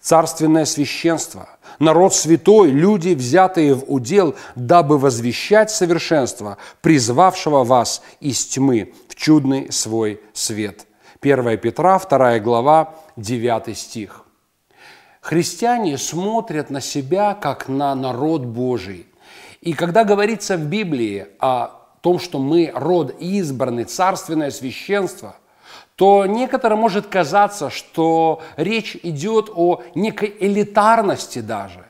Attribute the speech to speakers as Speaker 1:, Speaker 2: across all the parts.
Speaker 1: царственное священство, народ святой, люди, взятые в удел, дабы возвещать совершенство, призвавшего вас из тьмы в чудный свой свет. 1 Петра, 2 глава, 9 стих. Христиане смотрят на себя как на народ Божий. И когда говорится в Библии о том, что мы род избранный, царственное священство – то некоторым может казаться, что речь идет о некой элитарности даже.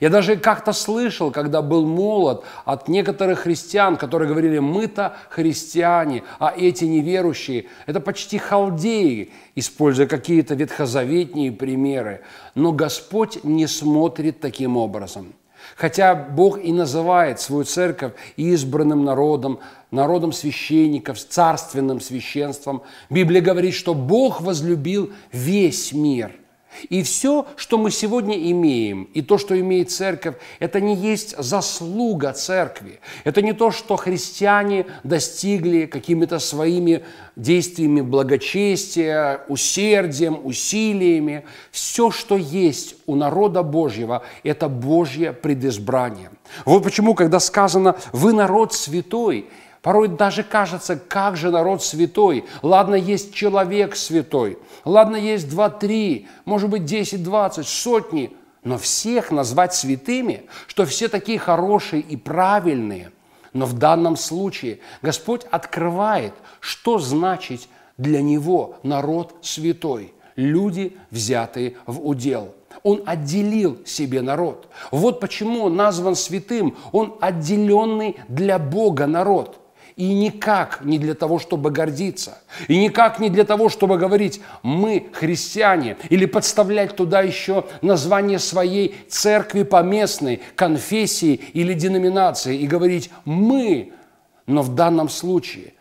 Speaker 1: Я даже как-то слышал, когда был молод, от некоторых христиан, которые говорили, мы-то христиане, а эти неверующие. Это почти халдеи, используя какие-то ветхозаветные примеры. Но Господь не смотрит таким образом – Хотя Бог и называет свою церковь избранным народом, народом священников, царственным священством, Библия говорит, что Бог возлюбил весь мир – и все, что мы сегодня имеем, и то, что имеет церковь, это не есть заслуга церкви. Это не то, что христиане достигли какими-то своими действиями благочестия, усердием, усилиями. Все, что есть у народа Божьего, это Божье предизбрание. Вот почему, когда сказано «вы народ святой», Порой даже кажется, как же народ святой. Ладно, есть человек святой. Ладно, есть два-три, может быть, десять, двадцать, сотни. Но всех назвать святыми, что все такие хорошие и правильные. Но в данном случае Господь открывает, что значит для Него народ святой. Люди, взятые в удел. Он отделил себе народ. Вот почему он назван святым. Он отделенный для Бога народ. И никак не для того, чтобы гордиться. И никак не для того, чтобы говорить «мы христиане» или подставлять туда еще название своей церкви поместной, конфессии или деноминации и говорить «мы». Но в данном случае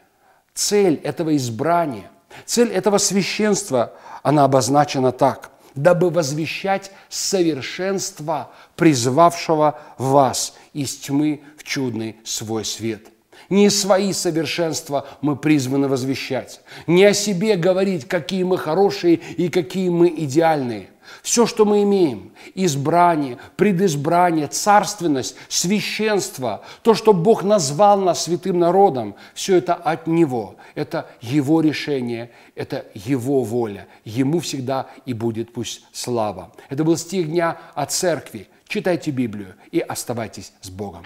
Speaker 1: цель этого избрания, цель этого священства, она обозначена так – дабы возвещать совершенство, призвавшего вас из тьмы в чудный свой свет – не свои совершенства мы призваны возвещать, не о себе говорить, какие мы хорошие и какие мы идеальные. Все, что мы имеем, избрание, предизбрание, царственность, священство, то, что Бог назвал нас святым народом, все это от Него. Это Его решение, это Его воля. Ему всегда и будет пусть слава. Это был стих дня о церкви. Читайте Библию и оставайтесь с Богом.